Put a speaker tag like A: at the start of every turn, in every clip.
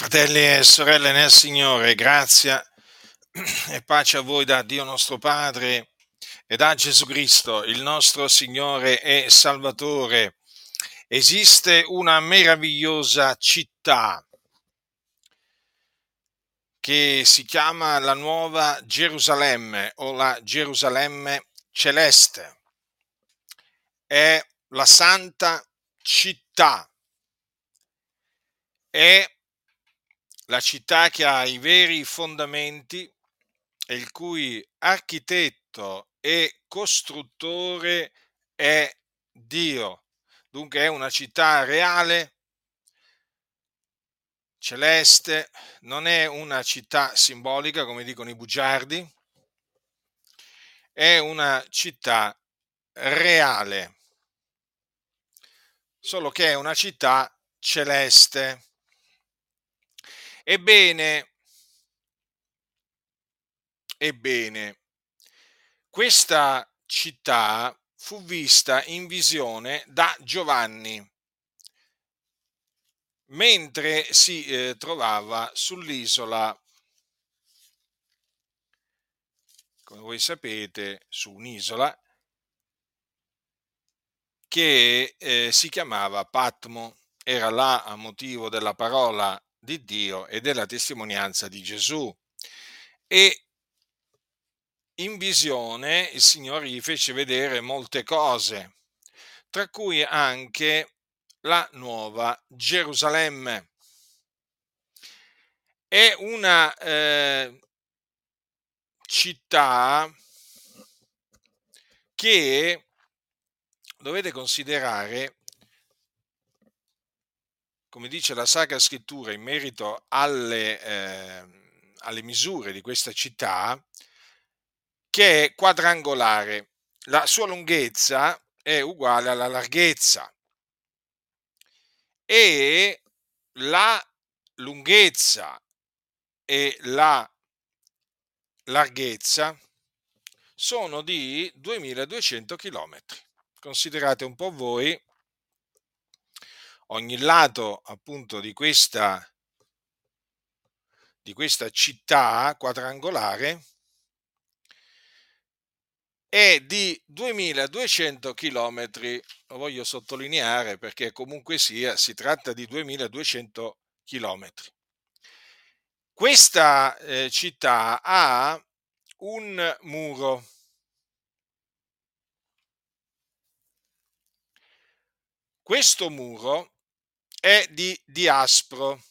A: Fratelli e sorelle nel Signore, grazia e pace a voi da Dio nostro Padre e da Gesù Cristo, il nostro Signore e Salvatore. Esiste una meravigliosa città che si chiama la Nuova Gerusalemme o la Gerusalemme Celeste. È la Santa Città. È la città che ha i veri fondamenti e il cui architetto e costruttore è Dio. Dunque è una città reale, celeste, non è una città simbolica come dicono i bugiardi, è una città reale, solo che è una città celeste. Ebbene, ebbene, questa città fu vista in visione da Giovanni mentre si eh, trovava sull'isola, come voi sapete, su un'isola che eh, si chiamava Patmo, era là a motivo della parola di Dio e della testimonianza di Gesù. E in visione il Signore gli fece vedere molte cose, tra cui anche la nuova Gerusalemme. È una eh, città che dovete considerare come dice la Sacra Scrittura in merito alle, eh, alle misure di questa città, che è quadrangolare. La sua lunghezza è uguale alla larghezza e la lunghezza e la larghezza sono di 2200 km. Considerate un po' voi ogni lato appunto di questa, di questa città quadrangolare è di 2200 km, lo voglio sottolineare perché comunque sia si tratta di 2200 km. Questa eh, città ha un muro questo muro è di diaspro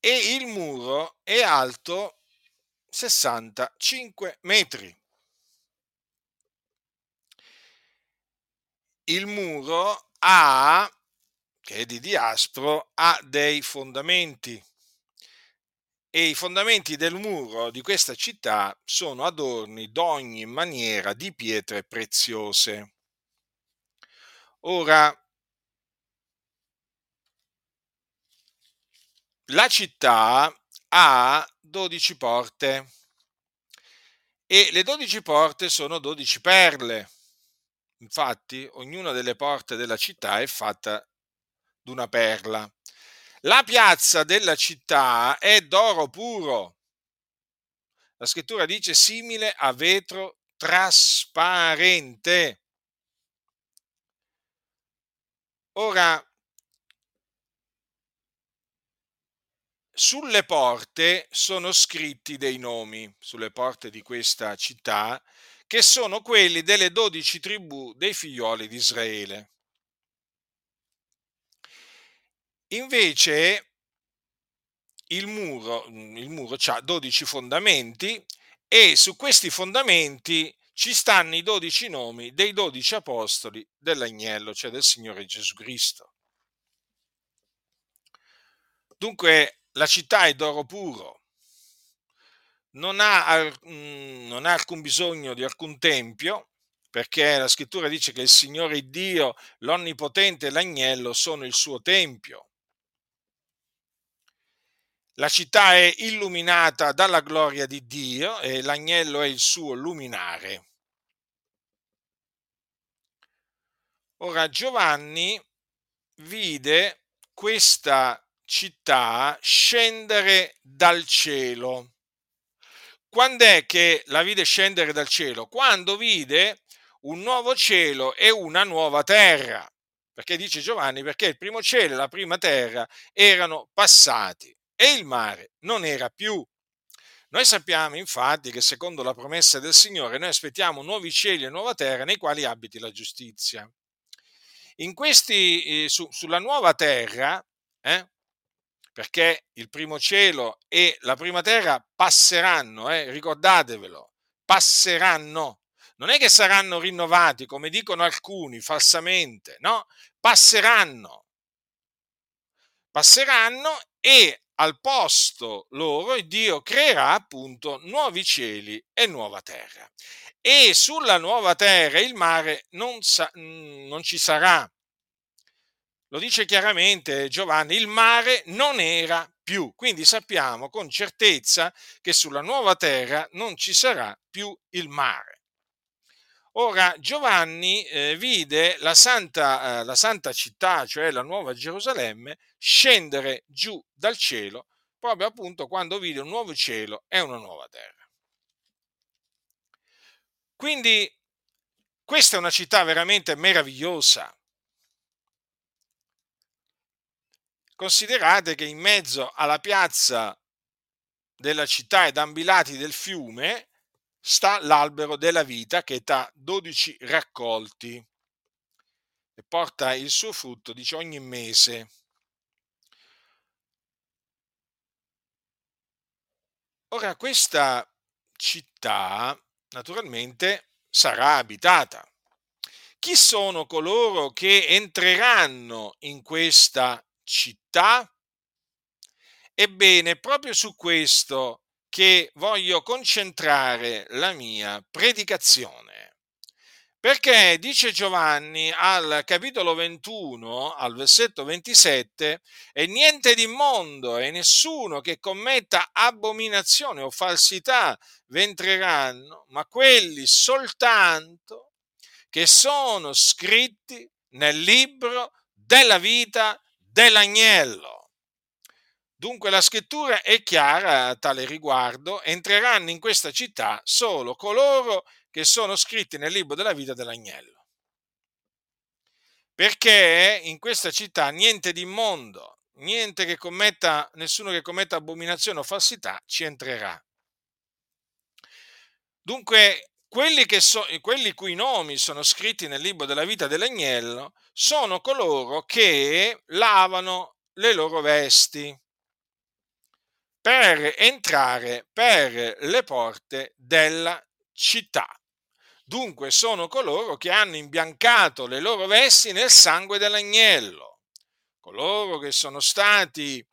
A: e il muro è alto 65 metri. Il muro ha, che è di diaspro, ha dei fondamenti e i fondamenti del muro di questa città sono adorni d'ogni maniera di pietre preziose. Ora, la città ha 12 porte e le 12 porte sono 12 perle. Infatti, ognuna delle porte della città è fatta d'una perla. La piazza della città è d'oro puro. La scrittura dice simile a vetro trasparente. Ora, sulle porte sono scritti dei nomi, sulle porte di questa città, che sono quelli delle dodici tribù dei figlioli di Israele. Invece il muro, il muro ha 12 fondamenti e su questi fondamenti ci stanno i dodici nomi dei dodici apostoli dell'agnello, cioè del Signore Gesù Cristo. Dunque la città è d'oro puro, non ha, mm, non ha alcun bisogno di alcun tempio, perché la scrittura dice che il Signore Dio, l'Onnipotente e l'Agnello sono il suo tempio. La città è illuminata dalla gloria di Dio e l'agnello è il suo luminare. Ora Giovanni vide questa città scendere dal cielo. Quando è che la vide scendere dal cielo? Quando vide un nuovo cielo e una nuova terra. Perché dice Giovanni, perché il primo cielo e la prima terra erano passati e il mare non era più. Noi sappiamo infatti che secondo la promessa del Signore noi aspettiamo nuovi cieli e nuova terra nei quali abiti la giustizia. In questi, eh, su, sulla nuova terra, eh, perché il primo cielo e la prima terra passeranno, eh, ricordatevelo, passeranno. Non è che saranno rinnovati, come dicono alcuni falsamente, no, passeranno. Passeranno e al posto loro Dio creerà appunto nuovi cieli e nuova terra. E sulla nuova terra il mare non, sa, non ci sarà. Lo dice chiaramente Giovanni, il mare non era più. Quindi sappiamo con certezza che sulla nuova terra non ci sarà più il mare. Ora Giovanni eh, vide la santa, eh, la santa città, cioè la nuova Gerusalemme, scendere giù dal cielo, proprio appunto quando vide un nuovo cielo e una nuova terra. Quindi questa è una città veramente meravigliosa. Considerate che in mezzo alla piazza della città ed ambilati del fiume sta l'albero della vita che dà 12 raccolti e porta il suo frutto, dice, ogni mese. Ora, questa città naturalmente sarà abitata. Chi sono coloro che entreranno in questa città? Ebbene, proprio su questo che voglio concentrare la mia predicazione. Perché dice Giovanni al capitolo 21, al versetto 27, e niente di immondo e nessuno che commetta abominazione o falsità ventreranno, ma quelli soltanto che sono scritti nel libro della vita dell'agnello. Dunque la scrittura è chiara a tale riguardo, entreranno in questa città solo coloro che sono scritti nel libro della vita dell'agnello. Perché in questa città niente di immondo, niente che commetta, nessuno che commetta abominazione o falsità ci entrerà. Dunque, quelli, so, quelli cui nomi sono scritti nel libro della vita dell'agnello sono coloro che lavano le loro vesti per entrare per le porte della città. Dunque sono coloro che hanno imbiancato le loro vesti nel sangue dell'agnello, coloro che sono stati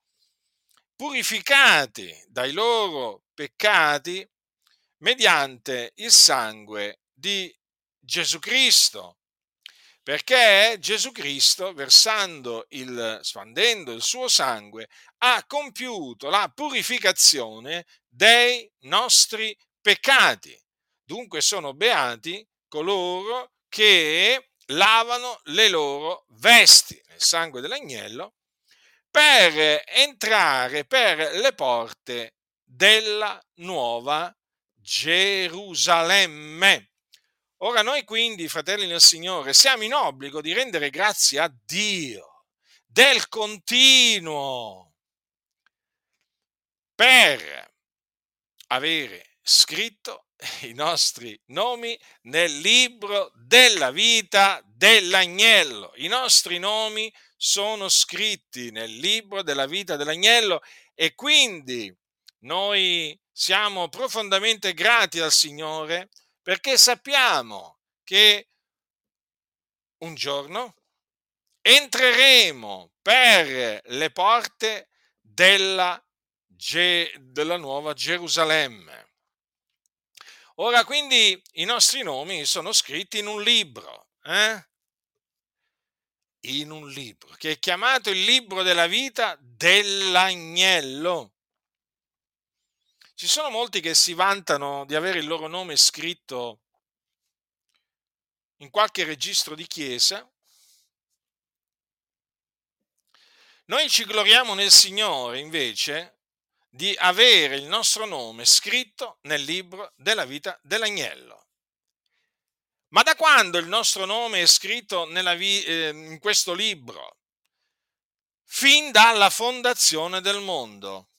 A: purificati dai loro peccati mediante il sangue di Gesù Cristo perché Gesù Cristo, versando il, spandendo il suo sangue, ha compiuto la purificazione dei nostri peccati. Dunque sono beati coloro che lavano le loro vesti nel sangue dell'agnello per entrare per le porte della nuova Gerusalemme. Ora noi quindi, fratelli nel Signore, siamo in obbligo di rendere grazie a Dio del continuo per avere scritto i nostri nomi nel libro della vita dell'agnello. I nostri nomi sono scritti nel libro della vita dell'agnello e quindi noi siamo profondamente grati al Signore perché sappiamo che un giorno entreremo per le porte della, della nuova Gerusalemme. Ora quindi i nostri nomi sono scritti in un libro, eh? in un libro che è chiamato il libro della vita dell'agnello. Ci sono molti che si vantano di avere il loro nome scritto in qualche registro di chiesa, Noi ci gloriamo nel Signore invece di avere il nostro nome scritto nel libro della vita dell'agnello. Ma da quando il nostro nome è scritto vi- eh, in questo libro? Fin dalla fondazione del mondo.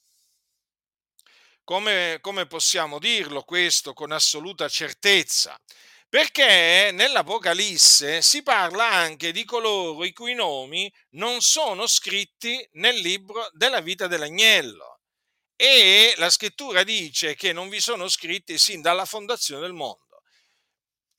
A: Come, come possiamo dirlo questo con assoluta certezza? Perché nell'Apocalisse si parla anche di coloro i cui nomi non sono scritti nel libro della vita dell'agnello. E la scrittura dice che non vi sono scritti sin dalla fondazione del mondo.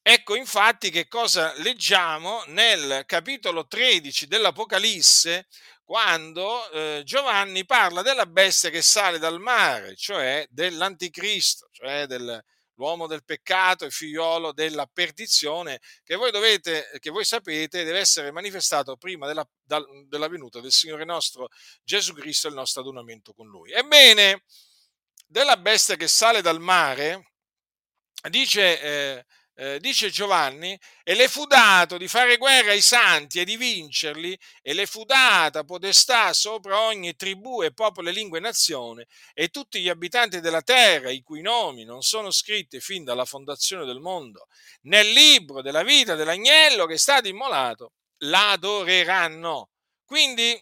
A: Ecco infatti che cosa leggiamo nel capitolo 13 dell'Apocalisse quando eh, Giovanni parla della bestia che sale dal mare, cioè dell'anticristo, cioè dell'uomo del peccato e figliolo della perdizione, che voi, dovete, che voi sapete deve essere manifestato prima della, della venuta del Signore nostro Gesù Cristo e il nostro adunamento con Lui. Ebbene, della bestia che sale dal mare, dice... Eh, eh, dice Giovanni, e le fu dato di fare guerra ai santi e di vincerli, e le fu data potestà sopra ogni tribù e popolo e lingua e nazione, e tutti gli abitanti della terra, i cui nomi non sono scritti fin dalla fondazione del mondo, nel libro della vita dell'agnello che è stato immolato, l'adoreranno. Quindi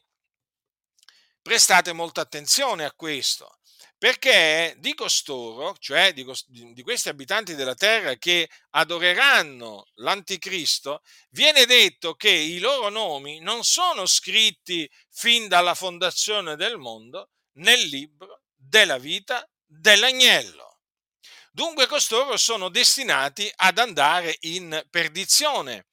A: prestate molta attenzione a questo perché di costoro, cioè di, di, questi abitanti della terra che adoreranno l'anticristo, viene detto che i loro nomi non sono scritti fin dalla fondazione del mondo nel libro della vita dell'agnello. Dunque costoro sono destinati ad andare in perdizione,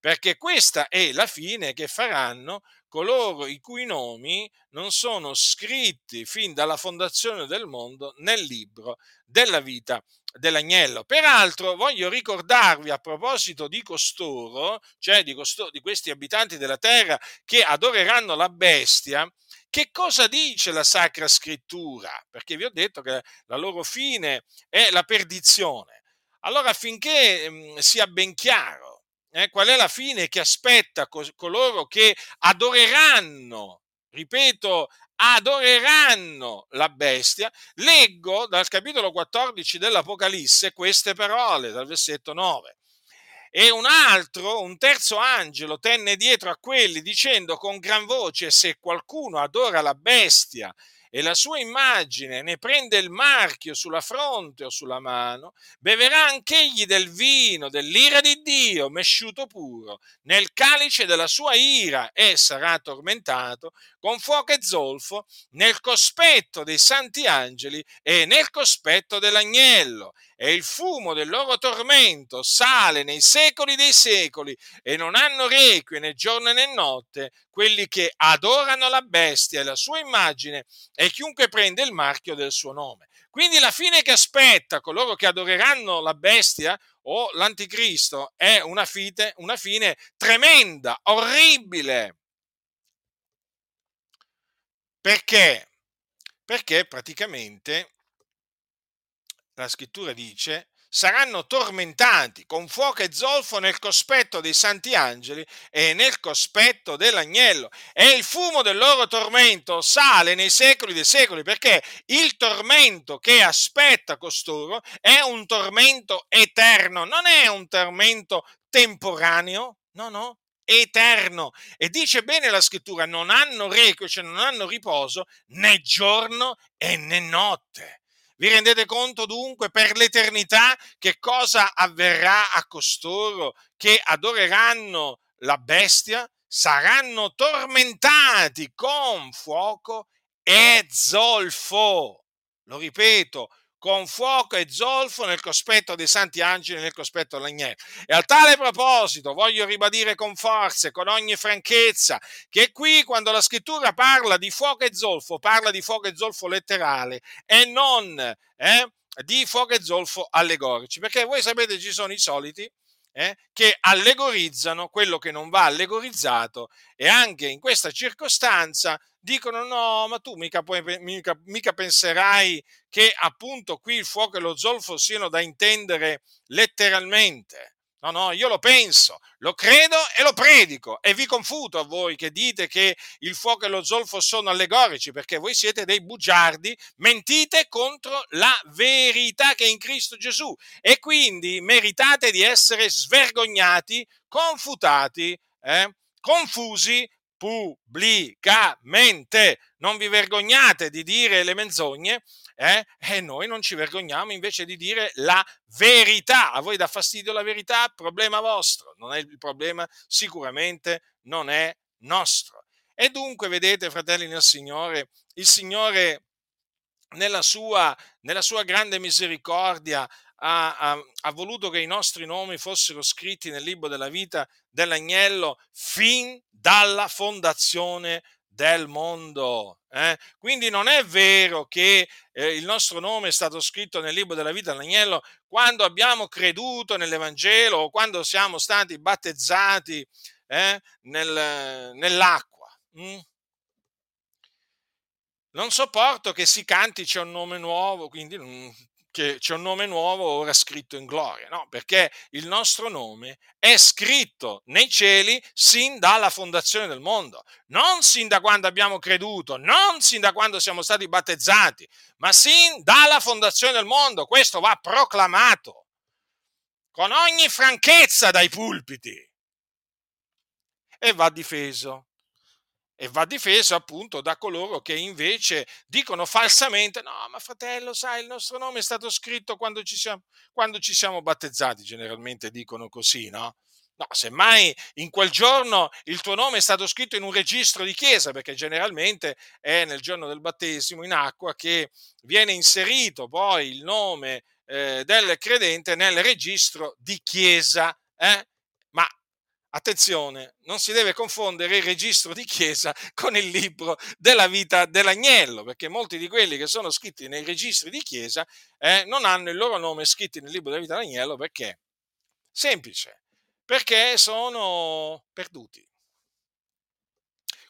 A: perché questa è la fine che faranno coloro i cui nomi non sono scritti fin dalla fondazione del mondo nel libro della vita dell'agnello. Peraltro voglio ricordarvi a proposito di costoro, cioè di, costoro, di questi abitanti della terra che adoreranno la bestia, che cosa dice la Sacra Scrittura? Perché vi ho detto che la loro fine è la perdizione. Allora affinché mh, sia ben chiaro, eh, qual è la fine che aspetta co- coloro che adoreranno, ripeto, adoreranno la bestia, leggo dal capitolo 14 dell'Apocalisse queste parole, dal versetto 9. E un altro, un terzo angelo, tenne dietro a quelli dicendo con gran voce, se qualcuno adora la bestia e la sua immagine ne prende il marchio sulla fronte o sulla mano, beverà anch'egli del vino dell'ira di Dio, mesciuto puro, nel calice della sua ira e sarà tormentato con fuoco e zolfo nel cospetto dei santi angeli e nel cospetto dell'agnello e il fumo del loro tormento sale nei secoli dei secoli e non hanno requie né giorno né notte quelli che adorano la bestia e la sua immagine e chiunque prende il marchio del suo nome. Quindi la fine che aspetta coloro che adoreranno la bestia o l'anticristo è una fine, una fine tremenda, orribile. Perché? Perché praticamente la scrittura dice, saranno tormentati con fuoco e zolfo nel cospetto dei santi angeli e nel cospetto dell'agnello. E il fumo del loro tormento sale nei secoli dei secoli, perché il tormento che aspetta costoro è un tormento eterno, non è un tormento temporaneo, no, no, eterno. E dice bene la scrittura, non hanno requie, cioè non hanno riposo né giorno e né notte. Vi rendete conto dunque per l'eternità che cosa avverrà a costoro che adoreranno la bestia? Saranno tormentati con fuoco e zolfo. Lo ripeto, con fuoco e zolfo nel cospetto dei santi angeli e nel cospetto dell'agnello. E a tale proposito voglio ribadire con forza e con ogni franchezza che qui quando la scrittura parla di fuoco e zolfo, parla di fuoco e zolfo letterale e non eh, di fuoco e zolfo allegorici, perché voi sapete ci sono i soliti eh, che allegorizzano quello che non va allegorizzato e anche in questa circostanza dicono no, ma tu mica, puoi, mica, mica penserai che appunto qui il fuoco e lo zolfo siano da intendere letteralmente. No, no, io lo penso, lo credo e lo predico e vi confuto a voi che dite che il fuoco e lo zolfo sono allegorici perché voi siete dei bugiardi, mentite contro la verità che è in Cristo Gesù e quindi meritate di essere svergognati, confutati, eh, confusi pubblicamente. Non vi vergognate di dire le menzogne eh? E noi non ci vergogniamo invece di dire la verità. A voi dà fastidio la verità? Problema vostro. Non è il problema, sicuramente non è nostro. E dunque, vedete, fratelli nel Signore, il Signore nella sua, nella sua grande misericordia ha, ha, ha, voluto che i nostri nomi fossero scritti nel libro della vita dell'agnello fin dalla fondazione del mondo. Eh? Quindi non è vero che eh, il nostro nome è stato scritto nel libro della vita dell'agnello quando abbiamo creduto nell'Evangelo o quando siamo stati battezzati eh, nel, nell'acqua. Mm? Non sopporto che si canti c'è un nome nuovo, quindi che c'è un nome nuovo ora scritto in gloria, no? Perché il nostro nome è scritto nei cieli sin dalla fondazione del mondo, non sin da quando abbiamo creduto, non sin da quando siamo stati battezzati, ma sin dalla fondazione del mondo. Questo va proclamato con ogni franchezza dai pulpiti e va difeso e va difeso appunto da coloro che invece dicono falsamente no ma fratello sai il nostro nome è stato scritto quando ci siamo, quando ci siamo battezzati generalmente dicono così no No, semmai in quel giorno il tuo nome è stato scritto in un registro di chiesa, perché generalmente è nel giorno del battesimo in acqua che viene inserito poi il nome eh, del credente nel registro di chiesa. Eh? Attenzione, non si deve confondere il registro di chiesa con il libro della vita dell'agnello, perché molti di quelli che sono scritti nei registri di chiesa eh, non hanno il loro nome scritto nel libro della vita dell'agnello perché? Semplice, perché sono perduti.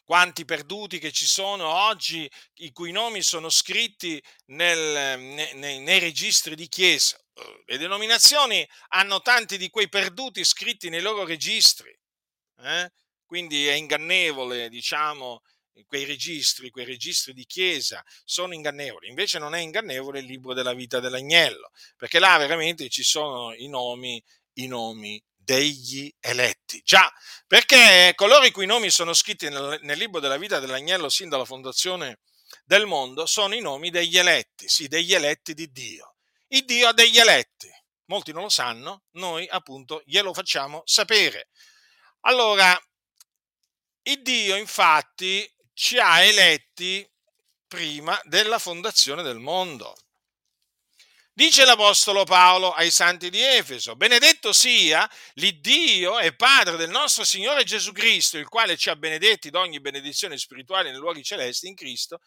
A: Quanti perduti che ci sono oggi, i cui nomi sono scritti nel, nei, nei registri di chiesa, le denominazioni hanno tanti di quei perduti scritti nei loro registri, eh? quindi è ingannevole, diciamo, quei registri, quei registri di chiesa sono ingannevoli, invece non è ingannevole il libro della vita dell'agnello, perché là veramente ci sono i nomi, i nomi degli eletti. Già, perché coloro i cui nomi sono scritti nel, nel libro della vita dell'agnello sin dalla fondazione del mondo sono i nomi degli eletti, sì, degli eletti di Dio. Il Dio ha degli eletti. Molti non lo sanno, noi appunto glielo facciamo sapere. Allora, il Dio infatti ci ha eletti prima della fondazione del mondo. Dice l'Apostolo Paolo ai santi di Efeso, benedetto sia l'Iddio e Padre del nostro Signore Gesù Cristo, il quale ci ha benedetti d'ogni benedizione spirituale nei luoghi celesti in Cristo,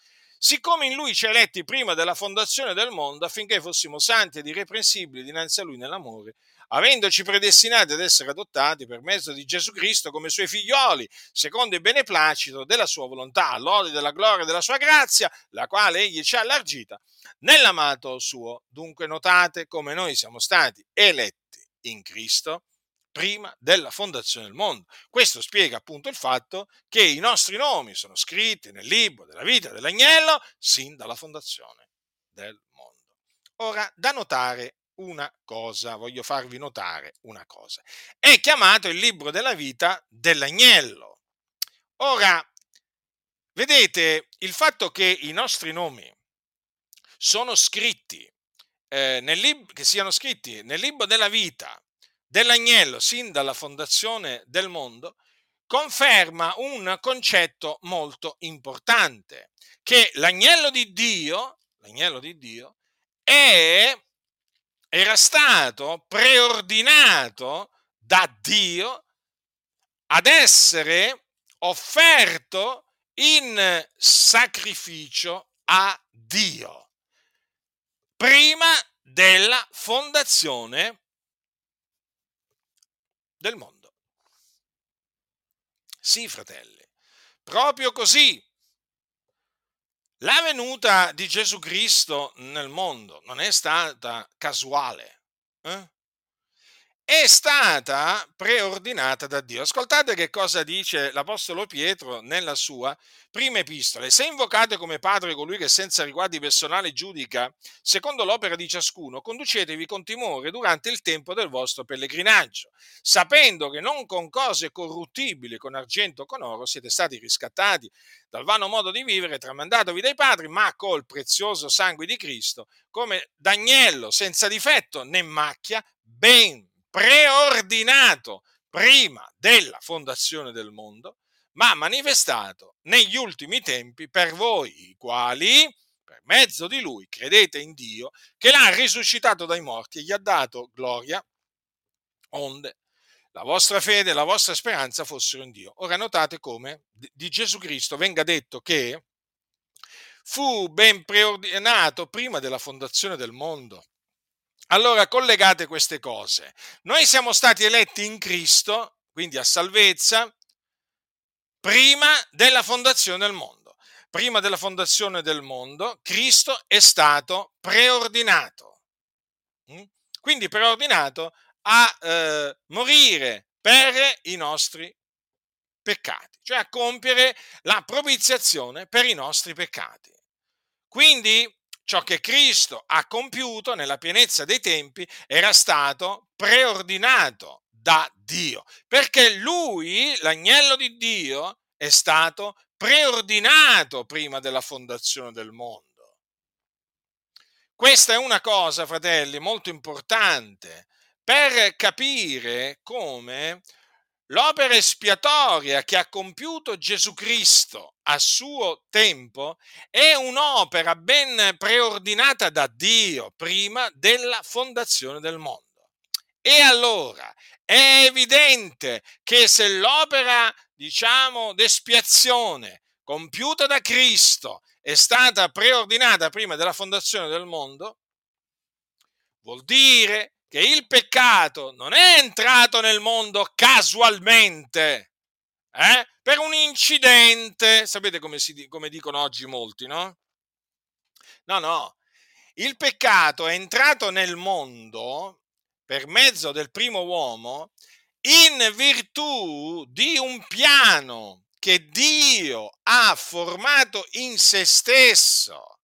A: siccome in lui ci eletti prima della fondazione del mondo affinché fossimo santi ed irreprensibili dinanzi a lui nell'amore, avendoci predestinati ad essere adottati per mezzo di Gesù Cristo come suoi figlioli, secondo il beneplacito della sua volontà, all'ode della gloria della sua grazia, la quale egli ci ha allargita nell'amato suo. Dunque notate come noi siamo stati eletti in Cristo prima della fondazione del mondo. Questo spiega appunto il fatto che i nostri nomi sono scritti nel libro della vita dell'agnello sin dalla fondazione del mondo. Ora, da notare una cosa, voglio farvi notare una cosa. È chiamato il libro della vita dell'agnello. Ora, vedete, il fatto che i nostri nomi sono scritti, eh, nel lib- che siano scritti nel libro della vita dell'agnello sin dalla fondazione del mondo conferma un concetto molto importante, che l'agnello di Dio, l'agnello di Dio è, era stato preordinato da Dio ad essere offerto in sacrificio a Dio prima della fondazione del mondo. Sì, fratelli, proprio così. La venuta di Gesù Cristo nel mondo non è stata casuale. Eh? È stata preordinata da Dio. Ascoltate che cosa dice l'Apostolo Pietro nella sua prima epistola. Se invocate come Padre colui che senza riguardi personali giudica secondo l'opera di ciascuno, conducetevi con timore durante il tempo del vostro pellegrinaggio, sapendo che non con cose corruttibili, con argento o con oro, siete stati riscattati dal vano modo di vivere tramandatovi dai padri, ma col prezioso sangue di Cristo, come d'agnello senza difetto né macchia, ben preordinato prima della fondazione del mondo, ma manifestato negli ultimi tempi per voi, i quali, per mezzo di lui, credete in Dio, che l'ha risuscitato dai morti e gli ha dato gloria, onde la vostra fede e la vostra speranza fossero in Dio. Ora notate come di Gesù Cristo venga detto che fu ben preordinato prima della fondazione del mondo allora collegate queste cose. Noi siamo stati eletti in Cristo, quindi a salvezza, prima della fondazione del mondo. Prima della fondazione del mondo, Cristo è stato preordinato. Mm? Quindi preordinato a eh, morire per i nostri peccati, cioè a compiere la propiziazione per i nostri peccati. Quindi ciò che Cristo ha compiuto nella pienezza dei tempi era stato preordinato da Dio, perché lui, l'agnello di Dio, è stato preordinato prima della fondazione del mondo. Questa è una cosa, fratelli, molto importante per capire come L'opera espiatoria che ha compiuto Gesù Cristo a suo tempo è un'opera ben preordinata da Dio prima della fondazione del mondo. E allora è evidente che se l'opera, diciamo, d'espiazione compiuta da Cristo è stata preordinata prima della fondazione del mondo, vuol dire che il peccato non è entrato nel mondo casualmente, eh? per un incidente, sapete come, si, come dicono oggi molti, no? No, no, il peccato è entrato nel mondo per mezzo del primo uomo in virtù di un piano che Dio ha formato in se stesso.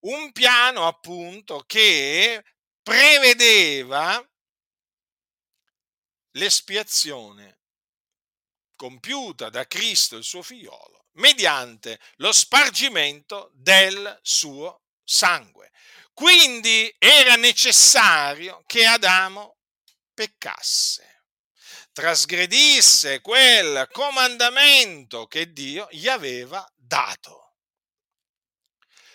A: Un piano appunto che prevedeva l'espiazione compiuta da Cristo il suo figliolo mediante lo spargimento del suo sangue. Quindi era necessario che Adamo peccasse, trasgredisse quel comandamento che Dio gli aveva dato.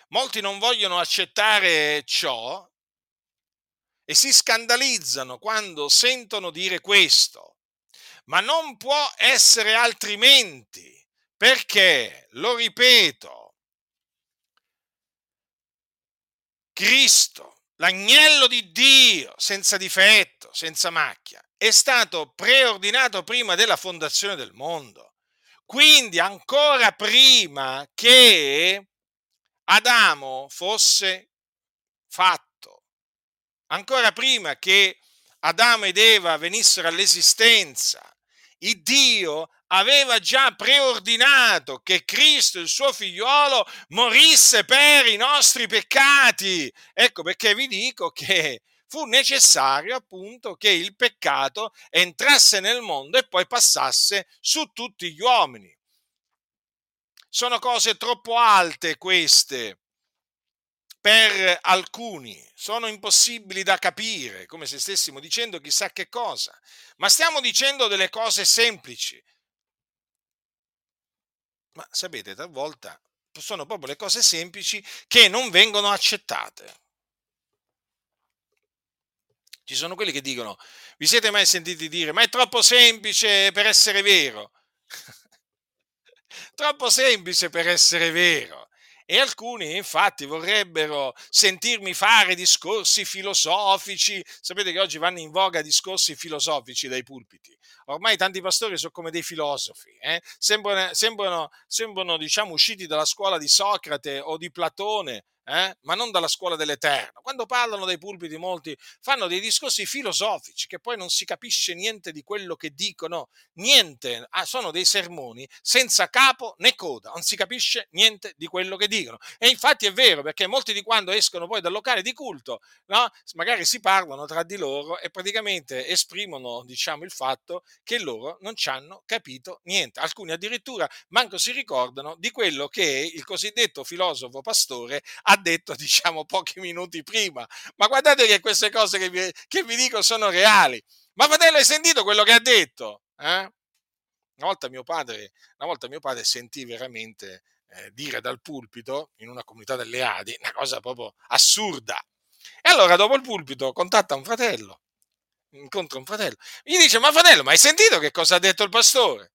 A: Molti non vogliono accettare ciò e si scandalizzano quando sentono dire questo. Ma non può essere altrimenti, perché, lo ripeto, Cristo, l'agnello di Dio, senza difetto, senza macchia, è stato preordinato prima della fondazione del mondo. Quindi ancora prima che Adamo fosse fatto ancora prima che Adamo ed Eva venissero all'esistenza, il Dio aveva già preordinato che Cristo, il suo figliolo, morisse per i nostri peccati. Ecco perché vi dico che fu necessario appunto che il peccato entrasse nel mondo e poi passasse su tutti gli uomini. Sono cose troppo alte queste per alcuni sono impossibili da capire, come se stessimo dicendo chissà che cosa, ma stiamo dicendo delle cose semplici. Ma sapete, talvolta sono proprio le cose semplici che non vengono accettate. Ci sono quelli che dicono, vi siete mai sentiti dire, ma è troppo semplice per essere vero? troppo semplice per essere vero e alcuni infatti vorrebbero sentirmi fare discorsi filosofici. Sapete che oggi vanno in voga discorsi filosofici dai pulpiti. Ormai tanti pastori sono come dei filosofi, eh? sembrano, sembrano, sembrano diciamo, usciti dalla scuola di Socrate o di Platone, eh? ma non dalla scuola dell'Eterno. Quando parlano dei pulpiti molti fanno dei discorsi filosofici che poi non si capisce niente di quello che dicono, niente, ah, sono dei sermoni senza capo né coda, non si capisce niente di quello che dicono. E infatti è vero, perché molti di quando escono poi dal locale di culto, no? magari si parlano tra di loro e praticamente esprimono, diciamo, il fatto che loro non ci hanno capito niente. Alcuni addirittura manco si ricordano di quello che il cosiddetto filosofo pastore ha detto, diciamo, pochi minuti prima. Ma guardate che queste cose che vi, che vi dico sono reali. Ma fratello, hai sentito quello che ha detto? Eh? Una volta mio padre, una volta mio padre sentì veramente eh, dire dal pulpito in una comunità delle Adi una cosa proprio assurda. E allora dopo il pulpito contatta un fratello, incontra un fratello, gli dice: Ma fratello, ma hai sentito che cosa ha detto il pastore?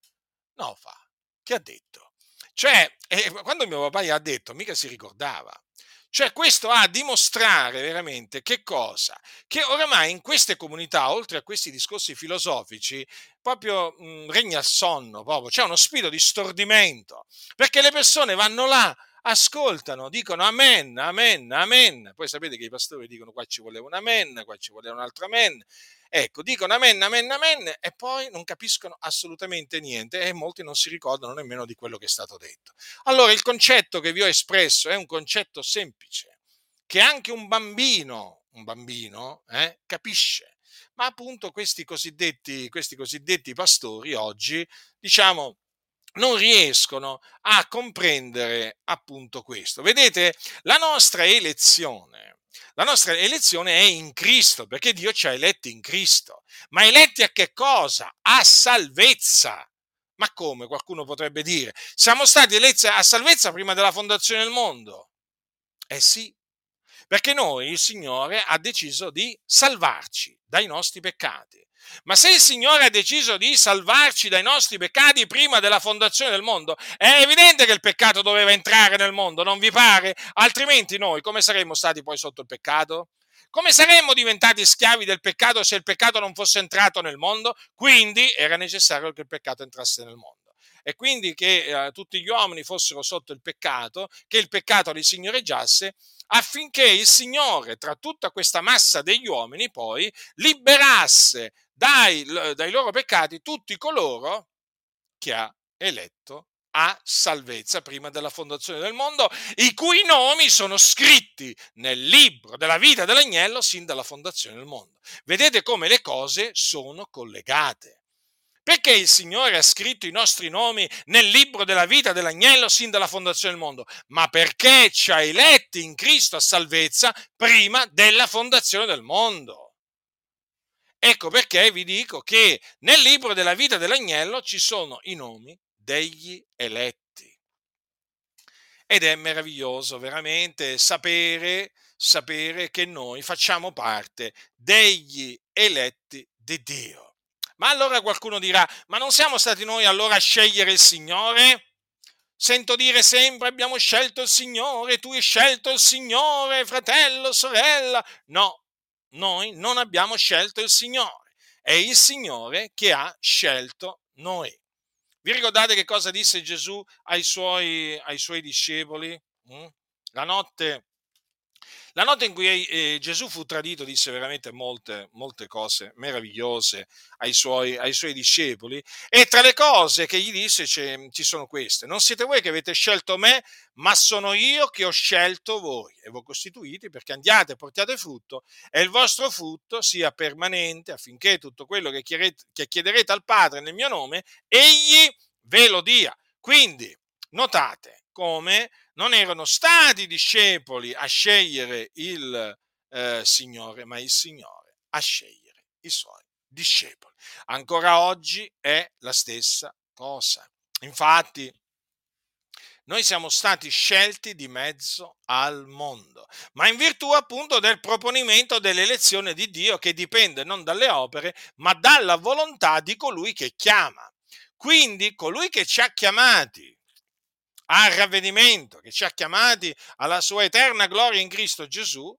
A: No, fa, che ha detto? Cioè, eh, quando mio papà gli ha detto, mica si ricordava. Cioè questo a dimostrare veramente che cosa? Che oramai in queste comunità, oltre a questi discorsi filosofici, proprio mh, mm, regna il sonno, proprio. c'è uno spirito di stordimento, perché le persone vanno là, ascoltano, dicono amen, amen, amen. Poi sapete che i pastori dicono qua ci voleva un amen, qua ci voleva un altro amen. Ecco, dicono amen, amen, amen e poi non capiscono assolutamente niente e molti non si ricordano nemmeno di quello che è stato detto. Allora il concetto che vi ho espresso è un concetto semplice, che anche un bambino, un bambino eh, capisce. Ma appunto questi cosiddetti, questi cosiddetti pastori oggi, diciamo, non riescono a comprendere appunto questo. Vedete, la nostra elezione la nostra elezione è in Cristo, perché Dio ci ha eletti in Cristo. Ma eletti a che cosa? A salvezza. Ma come qualcuno potrebbe dire? Siamo stati eletti a salvezza prima della fondazione del mondo. Eh sì, perché noi il Signore ha deciso di salvarci dai nostri peccati. Ma se il Signore ha deciso di salvarci dai nostri peccati prima della fondazione del mondo, è evidente che il peccato doveva entrare nel mondo, non vi pare? Altrimenti noi come saremmo stati poi sotto il peccato? Come saremmo diventati schiavi del peccato se il peccato non fosse entrato nel mondo? Quindi era necessario che il peccato entrasse nel mondo e quindi che eh, tutti gli uomini fossero sotto il peccato, che il peccato li signoreggiasse, affinché il Signore, tra tutta questa massa degli uomini, poi liberasse dai, dai loro peccati tutti coloro che ha eletto a salvezza prima della fondazione del mondo, i cui nomi sono scritti nel libro della vita dell'agnello sin dalla fondazione del mondo. Vedete come le cose sono collegate. Perché il Signore ha scritto i nostri nomi nel libro della vita dell'agnello sin dalla fondazione del mondo? Ma perché ci ha eletti in Cristo a salvezza prima della fondazione del mondo. Ecco perché vi dico che nel libro della vita dell'agnello ci sono i nomi degli eletti. Ed è meraviglioso veramente sapere, sapere che noi facciamo parte degli eletti di Dio. Ma allora qualcuno dirà, ma non siamo stati noi allora a scegliere il Signore? Sento dire sempre abbiamo scelto il Signore, tu hai scelto il Signore, fratello, sorella. No, noi non abbiamo scelto il Signore, è il Signore che ha scelto noi. Vi ricordate che cosa disse Gesù ai suoi, ai suoi discepoli? Mm? La notte la notte in cui eh, Gesù fu tradito disse veramente molte, molte cose meravigliose ai suoi, ai suoi, discepoli e tra le cose che gli disse ci sono queste. Non siete voi che avete scelto me, ma sono io che ho scelto voi e voi costituiti perché andiate e portiate frutto e il vostro frutto sia permanente affinché tutto quello che chiederete, che chiederete al Padre nel mio nome, egli ve lo dia. Quindi notate come non erano stati i discepoli a scegliere il eh, Signore, ma il Signore a scegliere i suoi discepoli. Ancora oggi è la stessa cosa. Infatti, noi siamo stati scelti di mezzo al mondo, ma in virtù appunto del proponimento dell'elezione di Dio che dipende non dalle opere, ma dalla volontà di colui che chiama. Quindi colui che ci ha chiamati al ravvedimento, che ci ha chiamati alla sua eterna gloria in Cristo Gesù,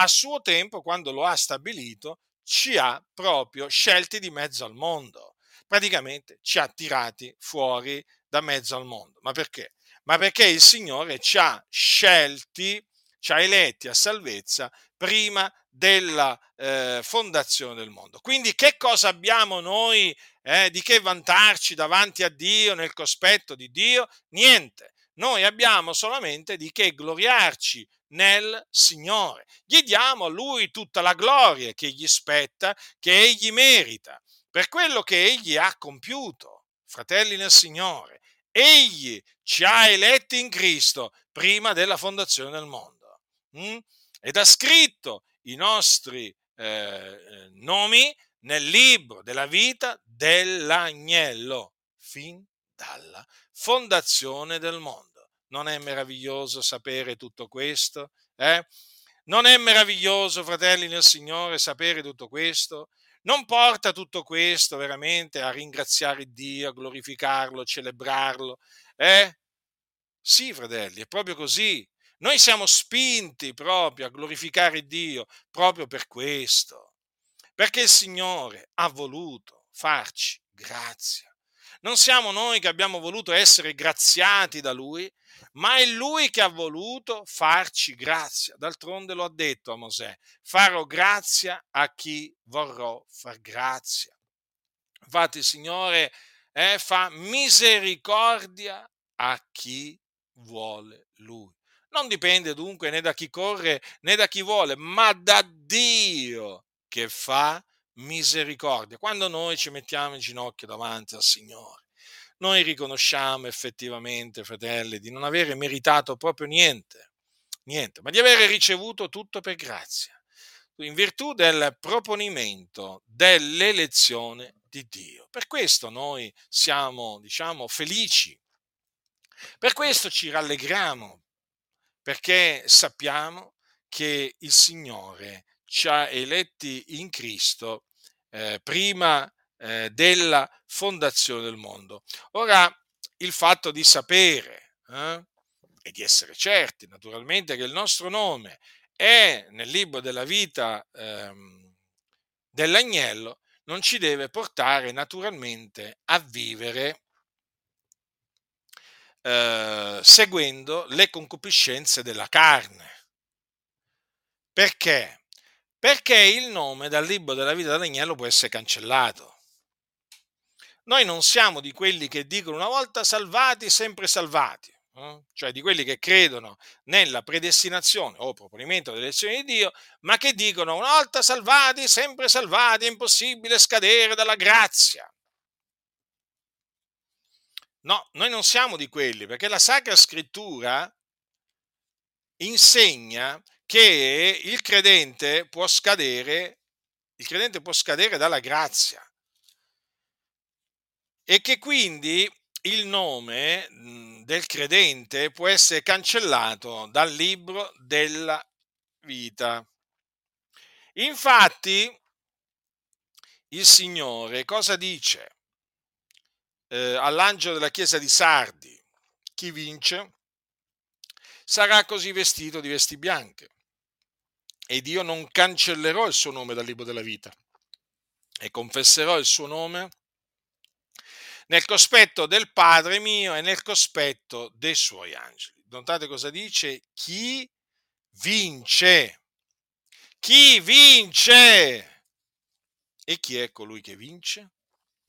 A: a suo tempo, quando lo ha stabilito, ci ha proprio scelti di mezzo al mondo. Praticamente ci ha tirati fuori da mezzo al mondo. Ma perché? Ma perché il Signore ci ha scelti ci ha eletti a salvezza prima della eh, fondazione del mondo. Quindi che cosa abbiamo noi eh, di che vantarci davanti a Dio nel cospetto di Dio? Niente. Noi abbiamo solamente di che gloriarci nel Signore. Gli diamo a Lui tutta la gloria che gli spetta, che Egli merita, per quello che Egli ha compiuto, fratelli nel Signore. Egli ci ha eletti in Cristo prima della fondazione del mondo mm? ed ha scritto i nostri eh, nomi nel libro della vita dell'agnello fin dalla fondazione del mondo. Non è meraviglioso sapere tutto questo? Eh? Non è meraviglioso, fratelli nel Signore, sapere tutto questo? Non porta tutto questo veramente a ringraziare Dio, a glorificarlo, a celebrarlo? Eh? Sì, fratelli, è proprio così. Noi siamo spinti proprio a glorificare Dio proprio per questo, perché il Signore ha voluto farci grazia. Non siamo noi che abbiamo voluto essere graziati da Lui, ma è Lui che ha voluto farci grazia. D'altronde lo ha detto a Mosè, farò grazia a chi vorrò far grazia. Infatti Signore eh, fa misericordia a chi vuole Lui. Non dipende dunque né da chi corre né da chi vuole, ma da Dio che fa misericordia. Quando noi ci mettiamo in ginocchio davanti al Signore, noi riconosciamo effettivamente, fratelli, di non avere meritato proprio niente, niente, ma di avere ricevuto tutto per grazia, in virtù del proponimento dell'elezione di Dio. Per questo noi siamo, diciamo, felici, per questo ci rallegriamo, perché sappiamo che il Signore ci ha eletti in Cristo eh, prima eh, della fondazione del mondo. Ora, il fatto di sapere eh, e di essere certi, naturalmente, che il nostro nome è nel libro della vita ehm, dell'agnello, non ci deve portare naturalmente a vivere eh, seguendo le concupiscenze della carne. Perché? Perché il nome dal libro della vita dell'agnello può essere cancellato. Noi non siamo di quelli che dicono una volta salvati, sempre salvati, eh? cioè di quelli che credono nella predestinazione o proponimento dell'elezione di Dio, ma che dicono una volta salvati, sempre salvati, è impossibile scadere dalla grazia. No, noi non siamo di quelli, perché la Sacra Scrittura insegna che il credente può scadere, il credente può scadere dalla grazia e che quindi il nome del credente può essere cancellato dal libro della vita. Infatti, il Signore cosa dice? eh, all'angelo della chiesa di Sardi, chi vince sarà così vestito di vesti bianche ed io non cancellerò il suo nome dal libro della vita e confesserò il suo nome nel cospetto del Padre mio e nel cospetto dei suoi angeli. Notate cosa dice? Chi vince? Chi vince? E chi è colui che vince?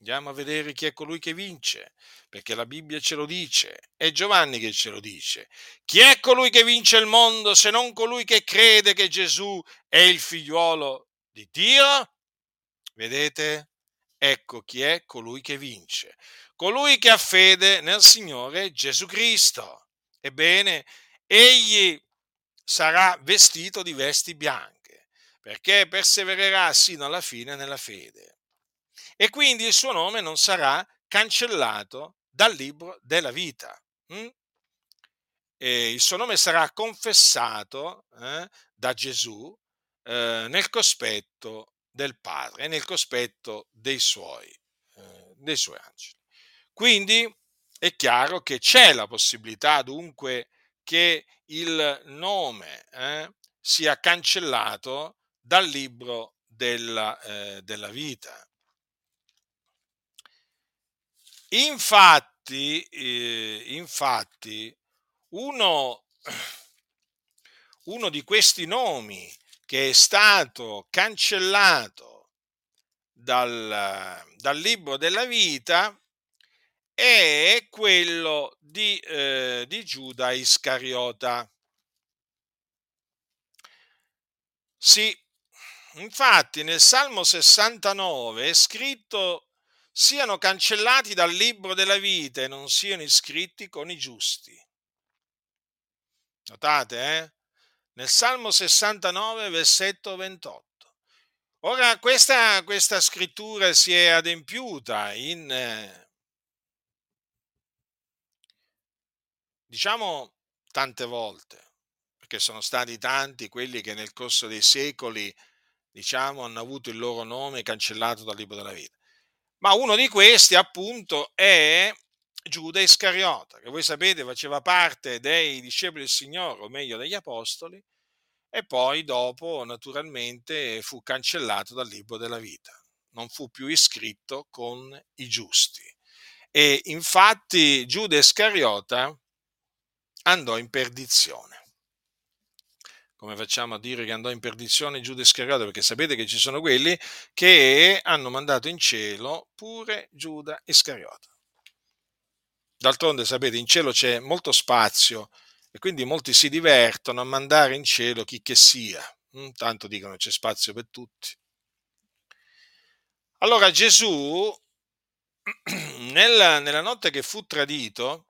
A: Andiamo a vedere chi è colui che vince, perché la Bibbia ce lo dice, è Giovanni che ce lo dice. Chi è colui che vince il mondo se non colui che crede che Gesù è il figliuolo di Dio? Vedete? Ecco chi è colui che vince. Colui che ha fede nel Signore Gesù Cristo. Ebbene, egli sarà vestito di vesti bianche, perché persevererà sino alla fine nella fede e quindi il suo nome non sarà cancellato dal libro della vita. Hm? il suo nome sarà confessato eh, da Gesù eh, nel cospetto del Padre nel cospetto dei suoi, eh, dei suoi angeli. Quindi è chiaro che c'è la possibilità dunque che il nome eh, sia cancellato dal libro della, eh, della vita. Infatti, eh, infatti uno, uno di questi nomi che è stato cancellato dal, dal libro della vita è quello di, eh, di Giuda Iscariota. Sì, infatti nel Salmo 69 è scritto siano cancellati dal libro della vita e non siano iscritti con i giusti. Notate, eh? Nel Salmo 69, versetto 28. Ora, questa, questa scrittura si è adempiuta in, eh, diciamo, tante volte, perché sono stati tanti quelli che nel corso dei secoli, diciamo, hanno avuto il loro nome cancellato dal libro della vita. Ma uno di questi, appunto, è Giuda Iscariota, che voi sapete faceva parte dei discepoli del Signore, o meglio degli apostoli, e poi dopo, naturalmente, fu cancellato dal libro della vita. Non fu più iscritto con i giusti. E infatti Giuda Iscariota andò in perdizione come facciamo a dire che andò in perdizione Giuda Iscariota, perché sapete che ci sono quelli che hanno mandato in cielo pure Giuda Iscariota. D'altronde sapete, in cielo c'è molto spazio e quindi molti si divertono a mandare in cielo chi che sia. Mm, tanto dicono c'è spazio per tutti. Allora Gesù, nella, nella notte che fu tradito,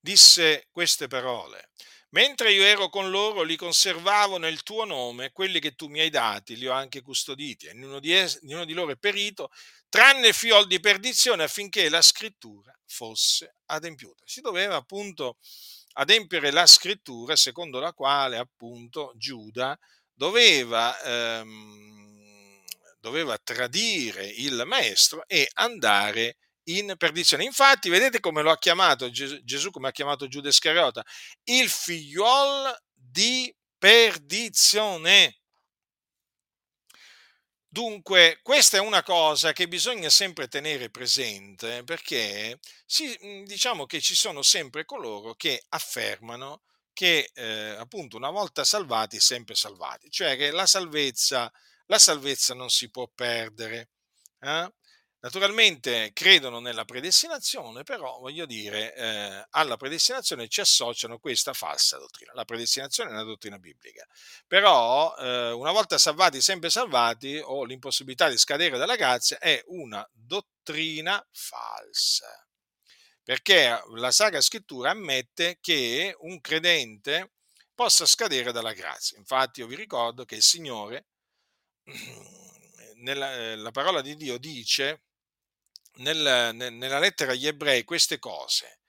A: disse queste parole. Mentre io ero con loro, li conservavo nel tuo nome, quelli che tu mi hai dati, li ho anche custoditi, e ognuno di, es- di loro è perito, tranne fiol di perdizione, affinché la scrittura fosse adempiuta. Si doveva appunto adempiere la scrittura secondo la quale appunto Giuda doveva, ehm, doveva tradire il maestro e andare in perdizione. Infatti, vedete come lo ha chiamato Gesù, come ha chiamato Giuda Iscariota? Il figliol di perdizione. Dunque, questa è una cosa che bisogna sempre tenere presente perché si, diciamo che ci sono sempre coloro che affermano che eh, appunto una volta salvati, sempre salvati, cioè che la salvezza, la salvezza non si può perdere. Eh? Naturalmente credono nella predestinazione, però voglio dire, eh, alla predestinazione ci associano questa falsa dottrina. La predestinazione è una dottrina biblica, però eh, una volta salvati, sempre salvati, o l'impossibilità di scadere dalla grazia è una dottrina falsa. Perché la Sacra Scrittura ammette che un credente possa scadere dalla grazia. Infatti io vi ricordo che il Signore, nella eh, la parola di Dio dice, nel, nella lettera agli ebrei queste cose.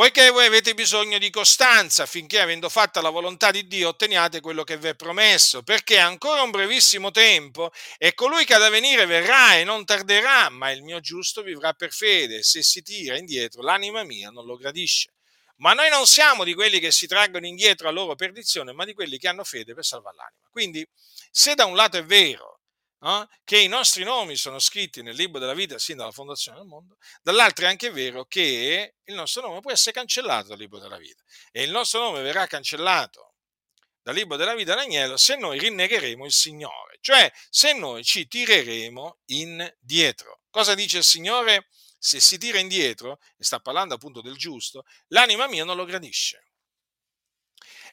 A: Poiché voi avete bisogno di costanza affinché, avendo fatta la volontà di Dio, otteniate quello che vi è promesso, perché ancora un brevissimo tempo e colui che ha da venire verrà e non tarderà, ma il mio giusto vivrà per fede. Se si tira indietro, l'anima mia non lo gradisce. Ma noi non siamo di quelli che si traggono indietro a loro perdizione, ma di quelli che hanno fede per salvare l'anima. Quindi, se da un lato è vero eh, che i nostri nomi sono scritti nel libro della vita sin dalla fondazione del mondo, dall'altro è anche vero che il nostro nome può essere cancellato dal libro della vita e il nostro nome verrà cancellato dal libro della vita d'agnello se noi rinnegheremo il Signore, cioè se noi ci tireremo indietro. Cosa dice il Signore? Se si tira indietro, e sta parlando appunto del giusto, l'anima mia non lo gradisce.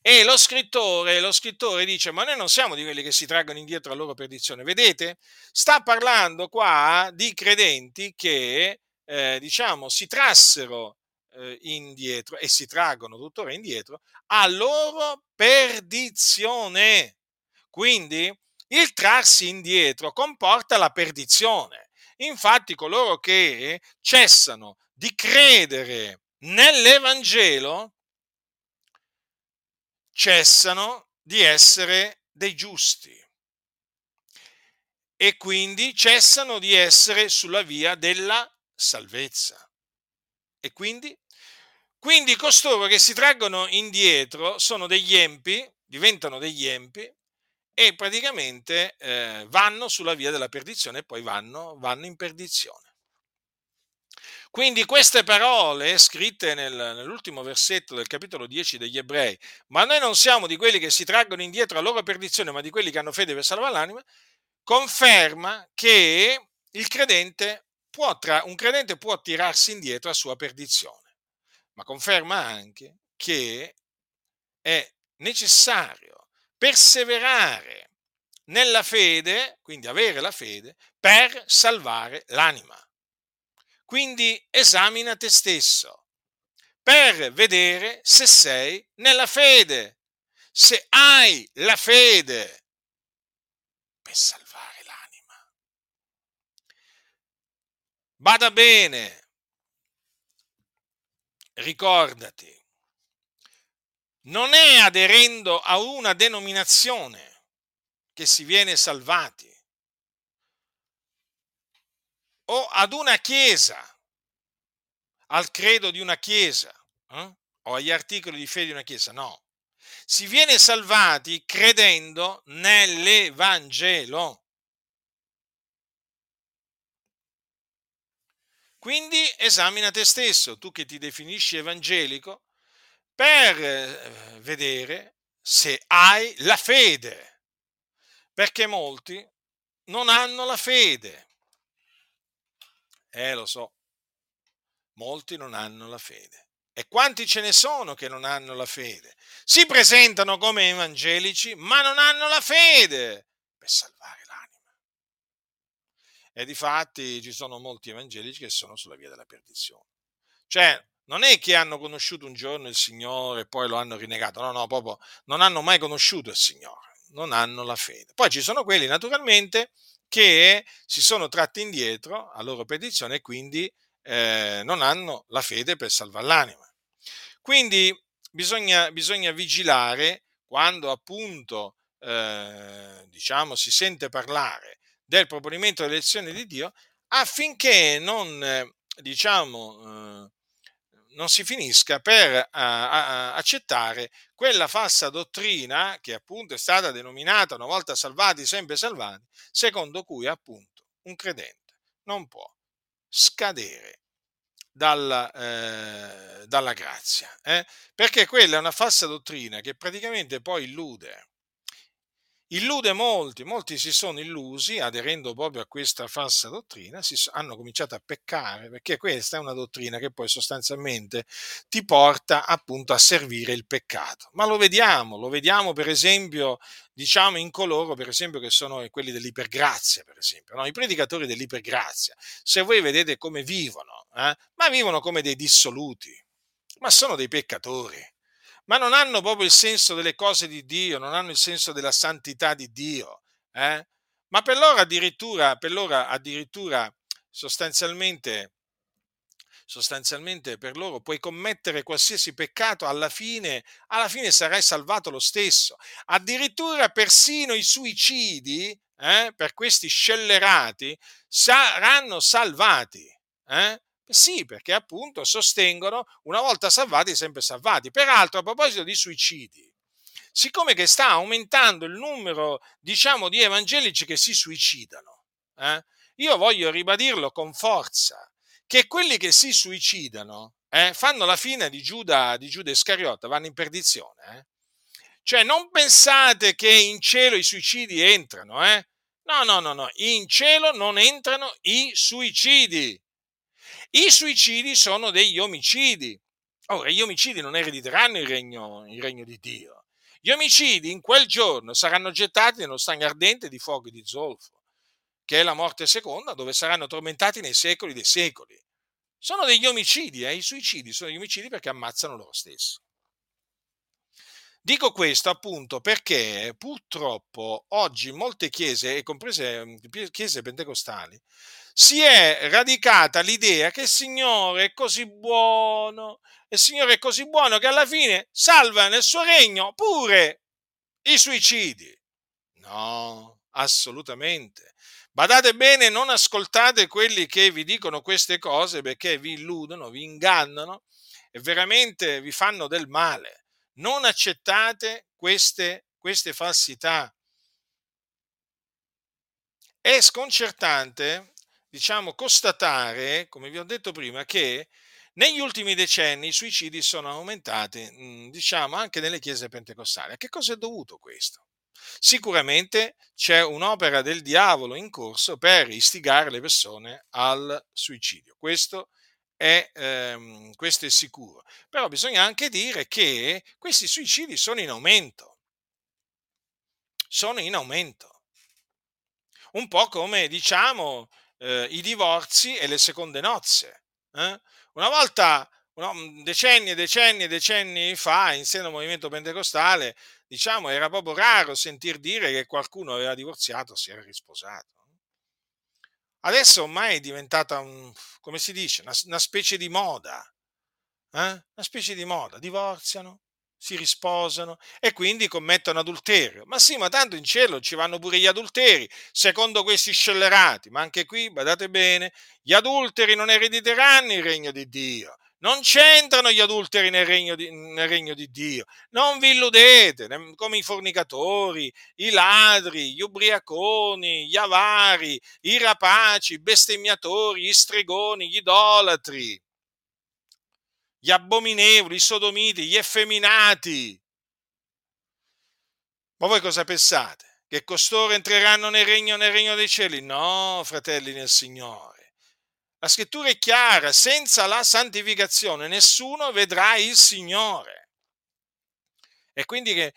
A: E lo scrittore, lo scrittore dice, ma noi non siamo di quelli che si traggono indietro la loro perdizione. Vedete? Sta parlando qua di credenti che, eh, diciamo, si trassero eh, indietro e si traggono tuttora indietro a loro perdizione. Quindi il trarsi indietro comporta la perdizione. Infatti coloro che cessano di credere nell'Evangelo cessano di essere dei giusti e quindi cessano di essere sulla via della salvezza. E quindi? Quindi costoro che si traggono indietro sono degli empi, diventano degli empi e praticamente eh, vanno sulla via della perdizione e poi vanno, vanno in perdizione. Quindi queste parole scritte nel, nell'ultimo versetto del capitolo 10 degli ebrei, ma noi non siamo di quelli che si traggono indietro alla loro perdizione, ma di quelli che hanno fede per salvare l'anima, conferma che il credente può tra, un credente può tirarsi indietro a sua perdizione, ma conferma anche che è necessario perseverare nella fede, quindi avere la fede, per salvare l'anima. Quindi esamina te stesso per vedere se sei nella fede, se hai la fede per salvare l'anima. Bada bene, ricordati, non è aderendo a una denominazione che si viene salvati o ad una chiesa, al credo di una chiesa eh? o agli articoli di fede di una chiesa, no. Si viene salvati credendo nell'Evangelo. Quindi esamina te stesso, tu che ti definisci evangelico, per eh, vedere se hai la fede, perché molti non hanno la fede. Eh, lo so, molti non hanno la fede. E quanti ce ne sono che non hanno la fede? Si presentano come evangelici, ma non hanno la fede per salvare l'anima. E di fatti ci sono molti evangelici che sono sulla via della perdizione. Cioè, non è che hanno conosciuto un giorno il Signore e poi lo hanno rinnegato, no, no, proprio non hanno mai conosciuto il Signore, non hanno la fede. Poi ci sono quelli, naturalmente, che si sono tratti indietro a loro petizione e quindi eh, non hanno la fede per salvare l'anima. Quindi bisogna, bisogna vigilare quando appunto eh, diciamo, si sente parlare del proponimento dell'elezione di Dio affinché non, diciamo, eh, non si finisca per uh, accettare quella falsa dottrina che appunto è stata denominata una volta salvati, sempre salvati, secondo cui appunto un credente non può scadere dalla, eh, dalla grazia, eh? perché quella è una falsa dottrina che praticamente poi illude illude molti, molti si sono illusi aderendo proprio a questa falsa dottrina, si, hanno cominciato a peccare perché questa è una dottrina che poi sostanzialmente ti porta appunto a servire il peccato. Ma lo vediamo, lo vediamo per esempio, diciamo in coloro per esempio che sono quelli dell'ipergrazia, per esempio, no? i predicatori dell'ipergrazia. Se voi vedete come vivono, eh? ma vivono come dei dissoluti, ma sono dei peccatori ma non hanno proprio il senso delle cose di Dio, non hanno il senso della santità di Dio. Eh? Ma per loro addirittura, per loro addirittura sostanzialmente, sostanzialmente per loro puoi commettere qualsiasi peccato, alla fine, alla fine sarai salvato lo stesso. Addirittura persino i suicidi, eh, per questi scellerati, saranno salvati. Eh? Sì, perché appunto sostengono una volta salvati, sempre salvati. Peraltro, a proposito di suicidi, siccome che sta aumentando il numero, diciamo, di evangelici che si suicidano, eh, io voglio ribadirlo con forza, che quelli che si suicidano eh, fanno la fine di Giuda, di Giuda Iscariota, vanno in perdizione. Eh. Cioè, non pensate che in cielo i suicidi entrano, eh? No, no, no, no, in cielo non entrano i suicidi i suicidi sono degli omicidi. Ora, gli omicidi non erediteranno il regno, il regno di Dio. Gli omicidi in quel giorno saranno gettati nello stagno ardente di fuoco e di zolfo, che è la morte seconda, dove saranno tormentati nei secoli dei secoli. Sono degli omicidi, eh? i suicidi sono degli omicidi perché ammazzano loro stessi. Dico questo appunto perché purtroppo oggi molte chiese, comprese chiese pentecostali, si è radicata l'idea che il Signore è così buono, il Signore è così buono che alla fine salva nel suo regno pure i suicidi. No, assolutamente. Badate bene, non ascoltate quelli che vi dicono queste cose perché vi illudono, vi ingannano e veramente vi fanno del male. Non accettate queste, queste falsità. È sconcertante diciamo, constatare, come vi ho detto prima, che negli ultimi decenni i suicidi sono aumentati, mh, diciamo, anche nelle chiese pentecostali. A che cosa è dovuto questo? Sicuramente c'è un'opera del diavolo in corso per istigare le persone al suicidio. Questo è, ehm, questo è sicuro. Però bisogna anche dire che questi suicidi sono in aumento. Sono in aumento. Un po' come diciamo eh, i divorzi e le seconde nozze. Eh? Una volta, no, decenni e decenni e decenni fa, in seno al movimento pentecostale, diciamo, era proprio raro sentir dire che qualcuno aveva divorziato o si era risposato. Adesso ormai è diventata, un, come si dice, una, una specie di moda. Eh? Una specie di moda. Divorziano, si risposano e quindi commettono adulterio. Ma sì, ma tanto in cielo ci vanno pure gli adulteri, secondo questi scellerati. Ma anche qui, badate bene, gli adulteri non erediteranno il regno di Dio. Non c'entrano gli adulteri nel regno, di, nel regno di Dio. Non vi illudete, come i fornicatori, i ladri, gli ubriaconi, gli avari, i rapaci, i bestemmiatori, gli stregoni, gli idolatri, gli abominevoli, i sodomiti, gli effeminati. Ma voi cosa pensate? Che costoro entreranno nel regno, nel regno dei cieli? No, fratelli nel Signore. La scrittura è chiara, senza la santificazione nessuno vedrà il Signore. E quindi che eh,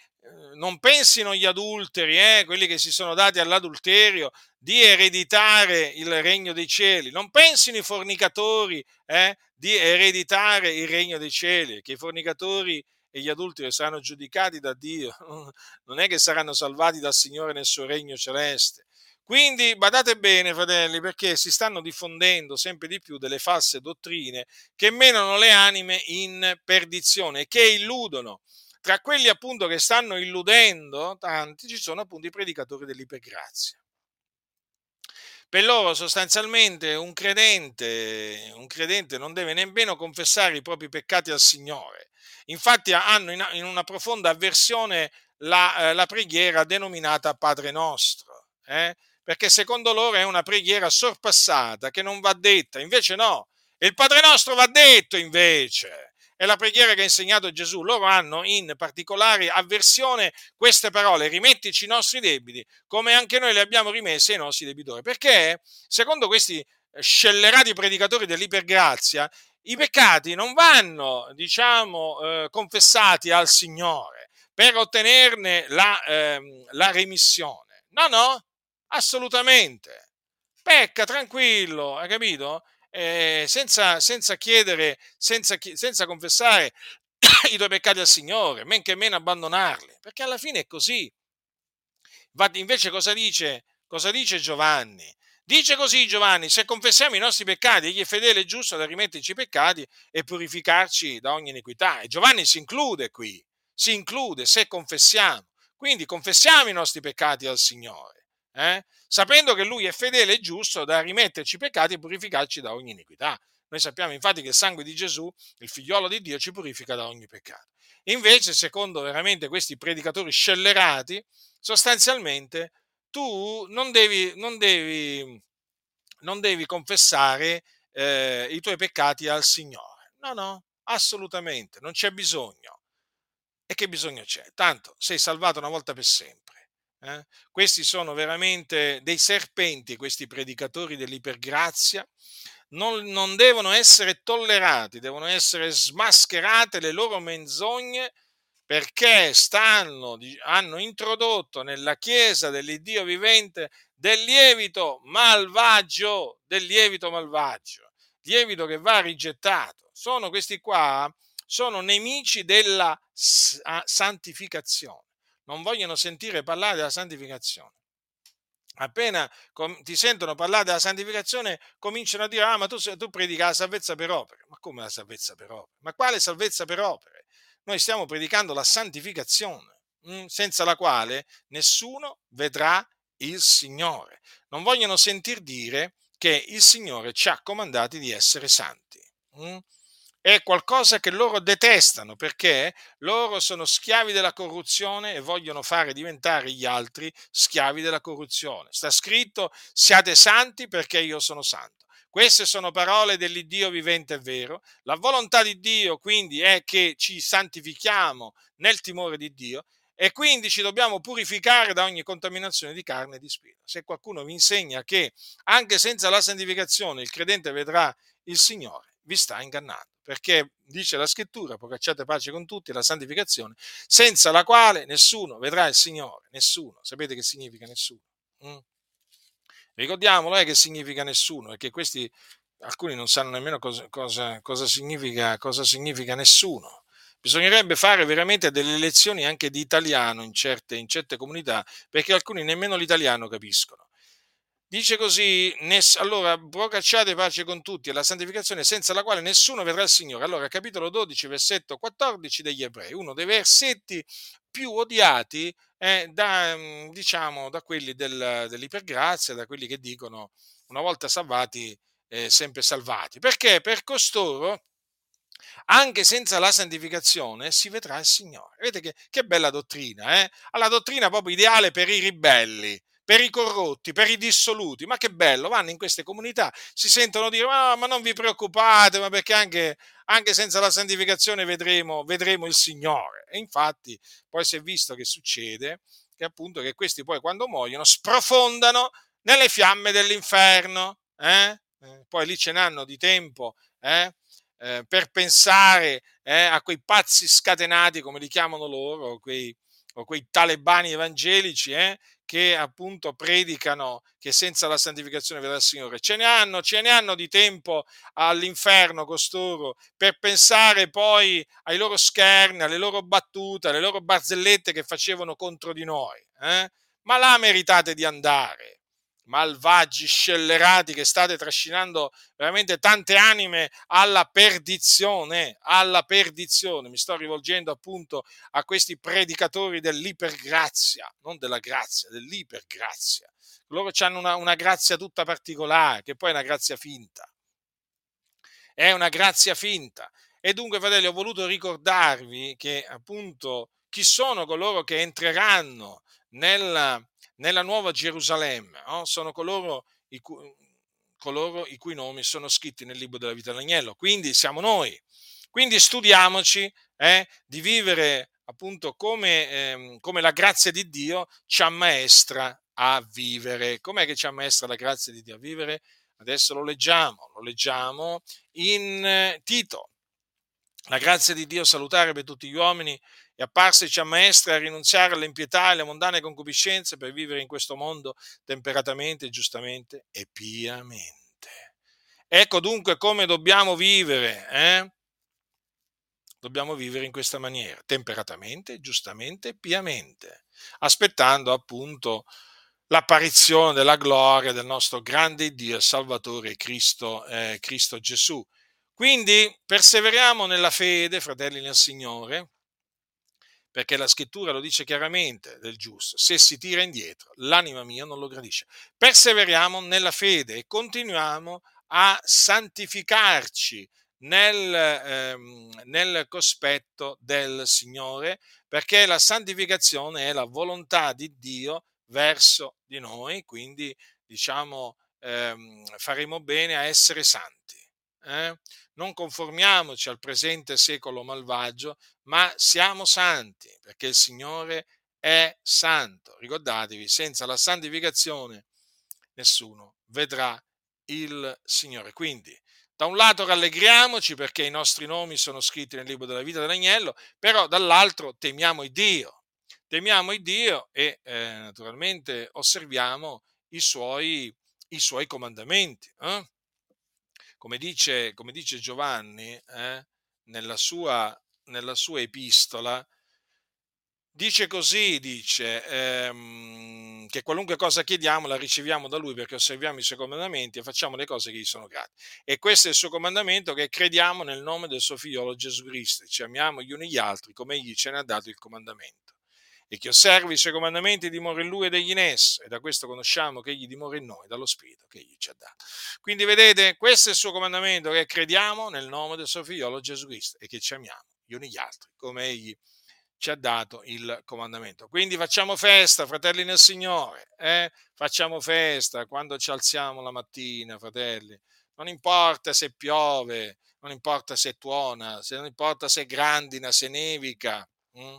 A: non pensino gli adulteri, eh, quelli che si sono dati all'adulterio, di ereditare il regno dei cieli. Non pensino i fornicatori eh, di ereditare il regno dei cieli, che i fornicatori e gli adulteri saranno giudicati da Dio, non è che saranno salvati dal Signore nel suo regno celeste. Quindi badate bene, fratelli, perché si stanno diffondendo sempre di più delle false dottrine che menano le anime in perdizione, che illudono. Tra quelli appunto che stanno illudendo tanti ci sono appunto i predicatori dell'ipergrazia. Per loro sostanzialmente un credente, un credente non deve nemmeno confessare i propri peccati al Signore. Infatti hanno in, una profonda avversione la, eh, la, preghiera denominata Padre nostro. Eh? perché secondo loro è una preghiera sorpassata che non va detta, invece no, il Padre nostro va detto invece. È la preghiera che ha insegnato Gesù. Loro hanno in particolare avversione queste parole, rimettici i nostri debiti, come anche noi li abbiamo rimessi ai nostri debitori. Perché, secondo questi scellerati predicatori dell'ipergrazia, i peccati non vanno, diciamo, eh, confessati al Signore per ottenerne la, eh, la remissione. No, no, Assolutamente. Pecca tranquillo, hai capito? Eh, senza, senza, chiedere, senza, senza confessare i tuoi peccati al Signore, men che meno abbandonarli, perché alla fine è così. Invece cosa dice, cosa dice Giovanni? Dice così Giovanni, se confessiamo i nostri peccati, egli è fedele e giusto da rimetterci i peccati e purificarci da ogni iniquità. E Giovanni si include qui, si include se confessiamo. Quindi confessiamo i nostri peccati al Signore eh? sapendo che lui è fedele e giusto da rimetterci i peccati e purificarci da ogni iniquità. Noi sappiamo infatti che il sangue di Gesù, il figliolo di Dio, ci purifica da ogni peccato. Invece, secondo veramente questi predicatori scellerati, sostanzialmente tu non devi, non devi, non devi confessare eh, i tuoi peccati al Signore. No, no, assolutamente, non c'è bisogno. E che bisogno c'è? Tanto sei salvato una volta per sempre. Eh? Questi sono veramente dei serpenti, questi predicatori dell'ipergrazia. Non, non devono essere tollerati, devono essere smascherate le loro menzogne perché stanno, hanno introdotto nella Chiesa dell'Iddio vivente del lievito malvagio, del lievito malvagio, lievito che va rigettato. Sono questi qua, sono nemici della santificazione non vogliono sentire parlare della santificazione. Appena ti sentono parlare della santificazione, cominciano a dire: Ah, ma tu, tu predica la salvezza per opere. Ma come la salvezza per opere? Ma quale salvezza per opere? Noi stiamo predicando la santificazione, mm, senza la quale nessuno vedrà il Signore. Non vogliono sentir dire che il Signore ci ha comandati di essere santi. È qualcosa che loro detestano perché loro sono schiavi della corruzione e vogliono fare diventare gli altri schiavi della corruzione. Sta scritto siate santi perché io sono santo. Queste sono parole dell'Iddio vivente e vero. La volontà di Dio quindi è che ci santifichiamo nel timore di Dio e quindi ci dobbiamo purificare da ogni contaminazione di carne e di spirito. Se qualcuno vi insegna che anche senza la santificazione il credente vedrà il Signore, vi sta ingannando perché dice la scrittura, procacciate pace con tutti, la santificazione, senza la quale nessuno vedrà il Signore, nessuno. Sapete che significa nessuno? Mm? Ricordiamolo eh, che significa nessuno, perché questi alcuni non sanno nemmeno cosa, cosa, cosa, significa, cosa significa nessuno. Bisognerebbe fare veramente delle lezioni anche di italiano in certe, in certe comunità, perché alcuni nemmeno l'italiano capiscono. Dice così, ness- allora procacciate pace con tutti e la santificazione senza la quale nessuno vedrà il Signore. Allora, capitolo 12, versetto 14 degli Ebrei, uno dei versetti più odiati eh, da, mm, diciamo, da quelli del, dell'ipergrazia, da quelli che dicono una volta salvati, eh, sempre salvati. Perché per costoro, anche senza la santificazione, si vedrà il Signore. Vedete che, che bella dottrina, eh? La dottrina proprio ideale per i ribelli per i corrotti, per i dissoluti. Ma che bello, vanno in queste comunità, si sentono dire ah, ma non vi preoccupate, ma perché anche, anche senza la santificazione vedremo, vedremo, il Signore. E infatti poi si è visto che succede che appunto che questi poi quando muoiono sprofondano nelle fiamme dell'inferno. Eh? Eh, poi lì ce n'hanno di tempo eh? eh per pensare eh, a quei pazzi scatenati, come li chiamano loro, quei, o quei talebani evangelici eh, che appunto predicano che senza la santificazione verrà il Signore. Ce ne hanno, ce ne hanno di tempo all'inferno costoro per pensare poi ai loro scherni, alle loro battute, alle loro barzellette che facevano contro di noi. Eh? Ma là meritate di andare malvagi, scellerati che state trascinando veramente tante anime alla perdizione, alla perdizione. Mi sto rivolgendo appunto a questi predicatori dell'ipergrazia, non della grazia, dell'ipergrazia. Loro hanno una, una grazia tutta particolare, che poi è una grazia finta. È una grazia finta. E dunque, fratelli, ho voluto ricordarvi che appunto chi sono coloro che entreranno nella, nella nuova Gerusalemme no? sono coloro i, cui, coloro i cui nomi sono scritti nel libro della vita dell'agnello, quindi siamo noi. Quindi studiamoci eh, di vivere appunto come, eh, come, la grazia di Dio ci ammaestra a vivere. Com'è che ci ammaestra la grazia di Dio a vivere? Adesso lo leggiamo, lo leggiamo in eh, Tito. La grazia di Dio salutare per tutti gli uomini è apparsici a maestra a rinunziare all'impietà e alle mondane concupiscenze per vivere in questo mondo temperatamente, giustamente e piamente. Ecco dunque come dobbiamo vivere, eh? Dobbiamo vivere in questa maniera, temperatamente, giustamente e piamente, aspettando appunto l'apparizione della gloria del nostro grande Dio e Salvatore Cristo, eh, Cristo Gesù. Quindi perseveriamo nella fede, fratelli nel Signore, perché la scrittura lo dice chiaramente del giusto, se si tira indietro, l'anima mia non lo gradisce. Perseveriamo nella fede e continuiamo a santificarci nel, ehm, nel cospetto del Signore, perché la santificazione è la volontà di Dio verso di noi, quindi diciamo ehm, faremo bene a essere santi. Eh? Non conformiamoci al presente secolo malvagio, ma siamo santi, perché il Signore è santo. Ricordatevi, senza la santificazione nessuno vedrà il Signore. Quindi, da un lato rallegriamoci perché i nostri nomi sono scritti nel libro della vita dell'agnello, però dall'altro temiamo il Dio. Temiamo il Dio e eh, naturalmente osserviamo i suoi, i suoi comandamenti. Eh? Come dice, come dice Giovanni eh, nella, sua, nella, sua, epistola, dice così, dice ehm, che qualunque cosa chiediamo la riceviamo da lui perché osserviamo i suoi comandamenti e facciamo le cose che gli sono grati. E questo è il suo comandamento che crediamo nel nome del suo figliolo Gesù Cristo, ci amiamo gli uni gli altri come egli ce ne ha dato il comandamento. E chi osserva i suoi comandamenti dimora in lui ed egli in esso, e da questo conosciamo che egli dimora in noi, dallo Spirito che egli ci ha dato. Quindi vedete, questo è il suo comandamento, che crediamo nel nome del suo figliolo Gesù Cristo e che ci amiamo gli uni gli altri, come egli ci ha dato il comandamento. Quindi facciamo festa, fratelli nel Signore, eh? facciamo festa quando ci alziamo la mattina, fratelli. Non importa se piove, non importa se tuona, se non importa se grandina, se nevica. Hm?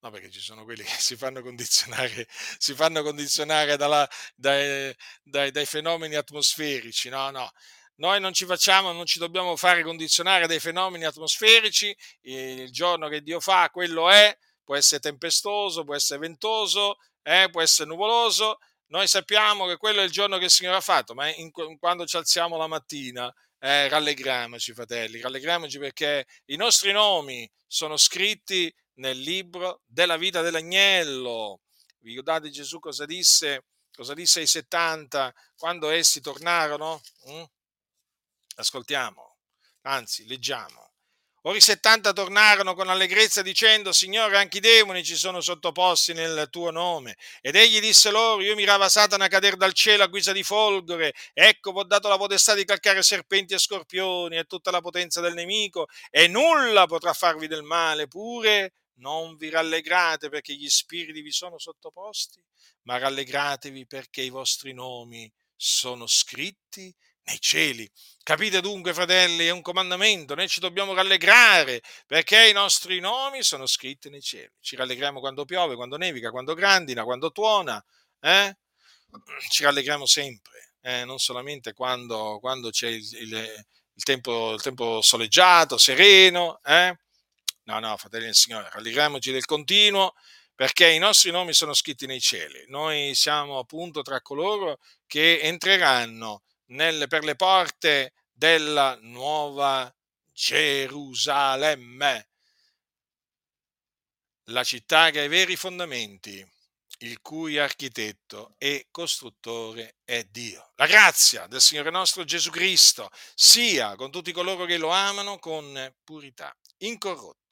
A: No, perché ci sono quelli che si fanno condizionare, si fanno condizionare dalla, dai, dai, dai fenomeni atmosferici. No, no, noi non ci facciamo, non ci dobbiamo fare condizionare dai fenomeni atmosferici, il giorno che Dio fa, quello è, può essere tempestoso, può essere ventoso, eh, può essere nuvoloso, noi sappiamo che quello è il giorno che il Signore ha fatto, ma in, quando ci alziamo la mattina, eh, rallegriamoci fratelli, rallegriamoci perché i nostri nomi sono scritti nel libro della vita dell'agnello. Vi ricordate Gesù cosa disse? Cosa disse ai 70 quando essi tornarono? Mm? Ascoltiamo, anzi, leggiamo. Ora i 70 tornarono con allegrezza dicendo, Signore, anche i demoni ci sono sottoposti nel tuo nome. Ed egli disse loro, io mirava Satana cadere dal cielo a guisa di folgore, ecco, vi ho dato la potestà di calcare serpenti e scorpioni e tutta la potenza del nemico, e nulla potrà farvi del male, pure non vi rallegrate perché gli spiriti vi sono sottoposti, ma rallegratevi perché i vostri nomi sono scritti nei cieli. Capite dunque, fratelli, è un comandamento, noi ci dobbiamo rallegrare perché i nostri nomi sono scritti nei cieli. Ci rallegriamo quando piove, quando nevica, quando grandina, quando tuona, eh? ci rallegriamo sempre, eh? non solamente quando, quando c'è il, il, il, tempo, il, tempo, soleggiato, sereno. Eh? No, no, fratelli del Signore, rallegriamoci del continuo perché i nostri nomi sono scritti nei cieli. Noi siamo appunto tra coloro che entreranno nelle, per le porte della nuova Gerusalemme, la città che ha i veri fondamenti, il cui architetto e costruttore è Dio. La grazia del Signore nostro Gesù Cristo sia con tutti coloro che lo amano con purità incorrotta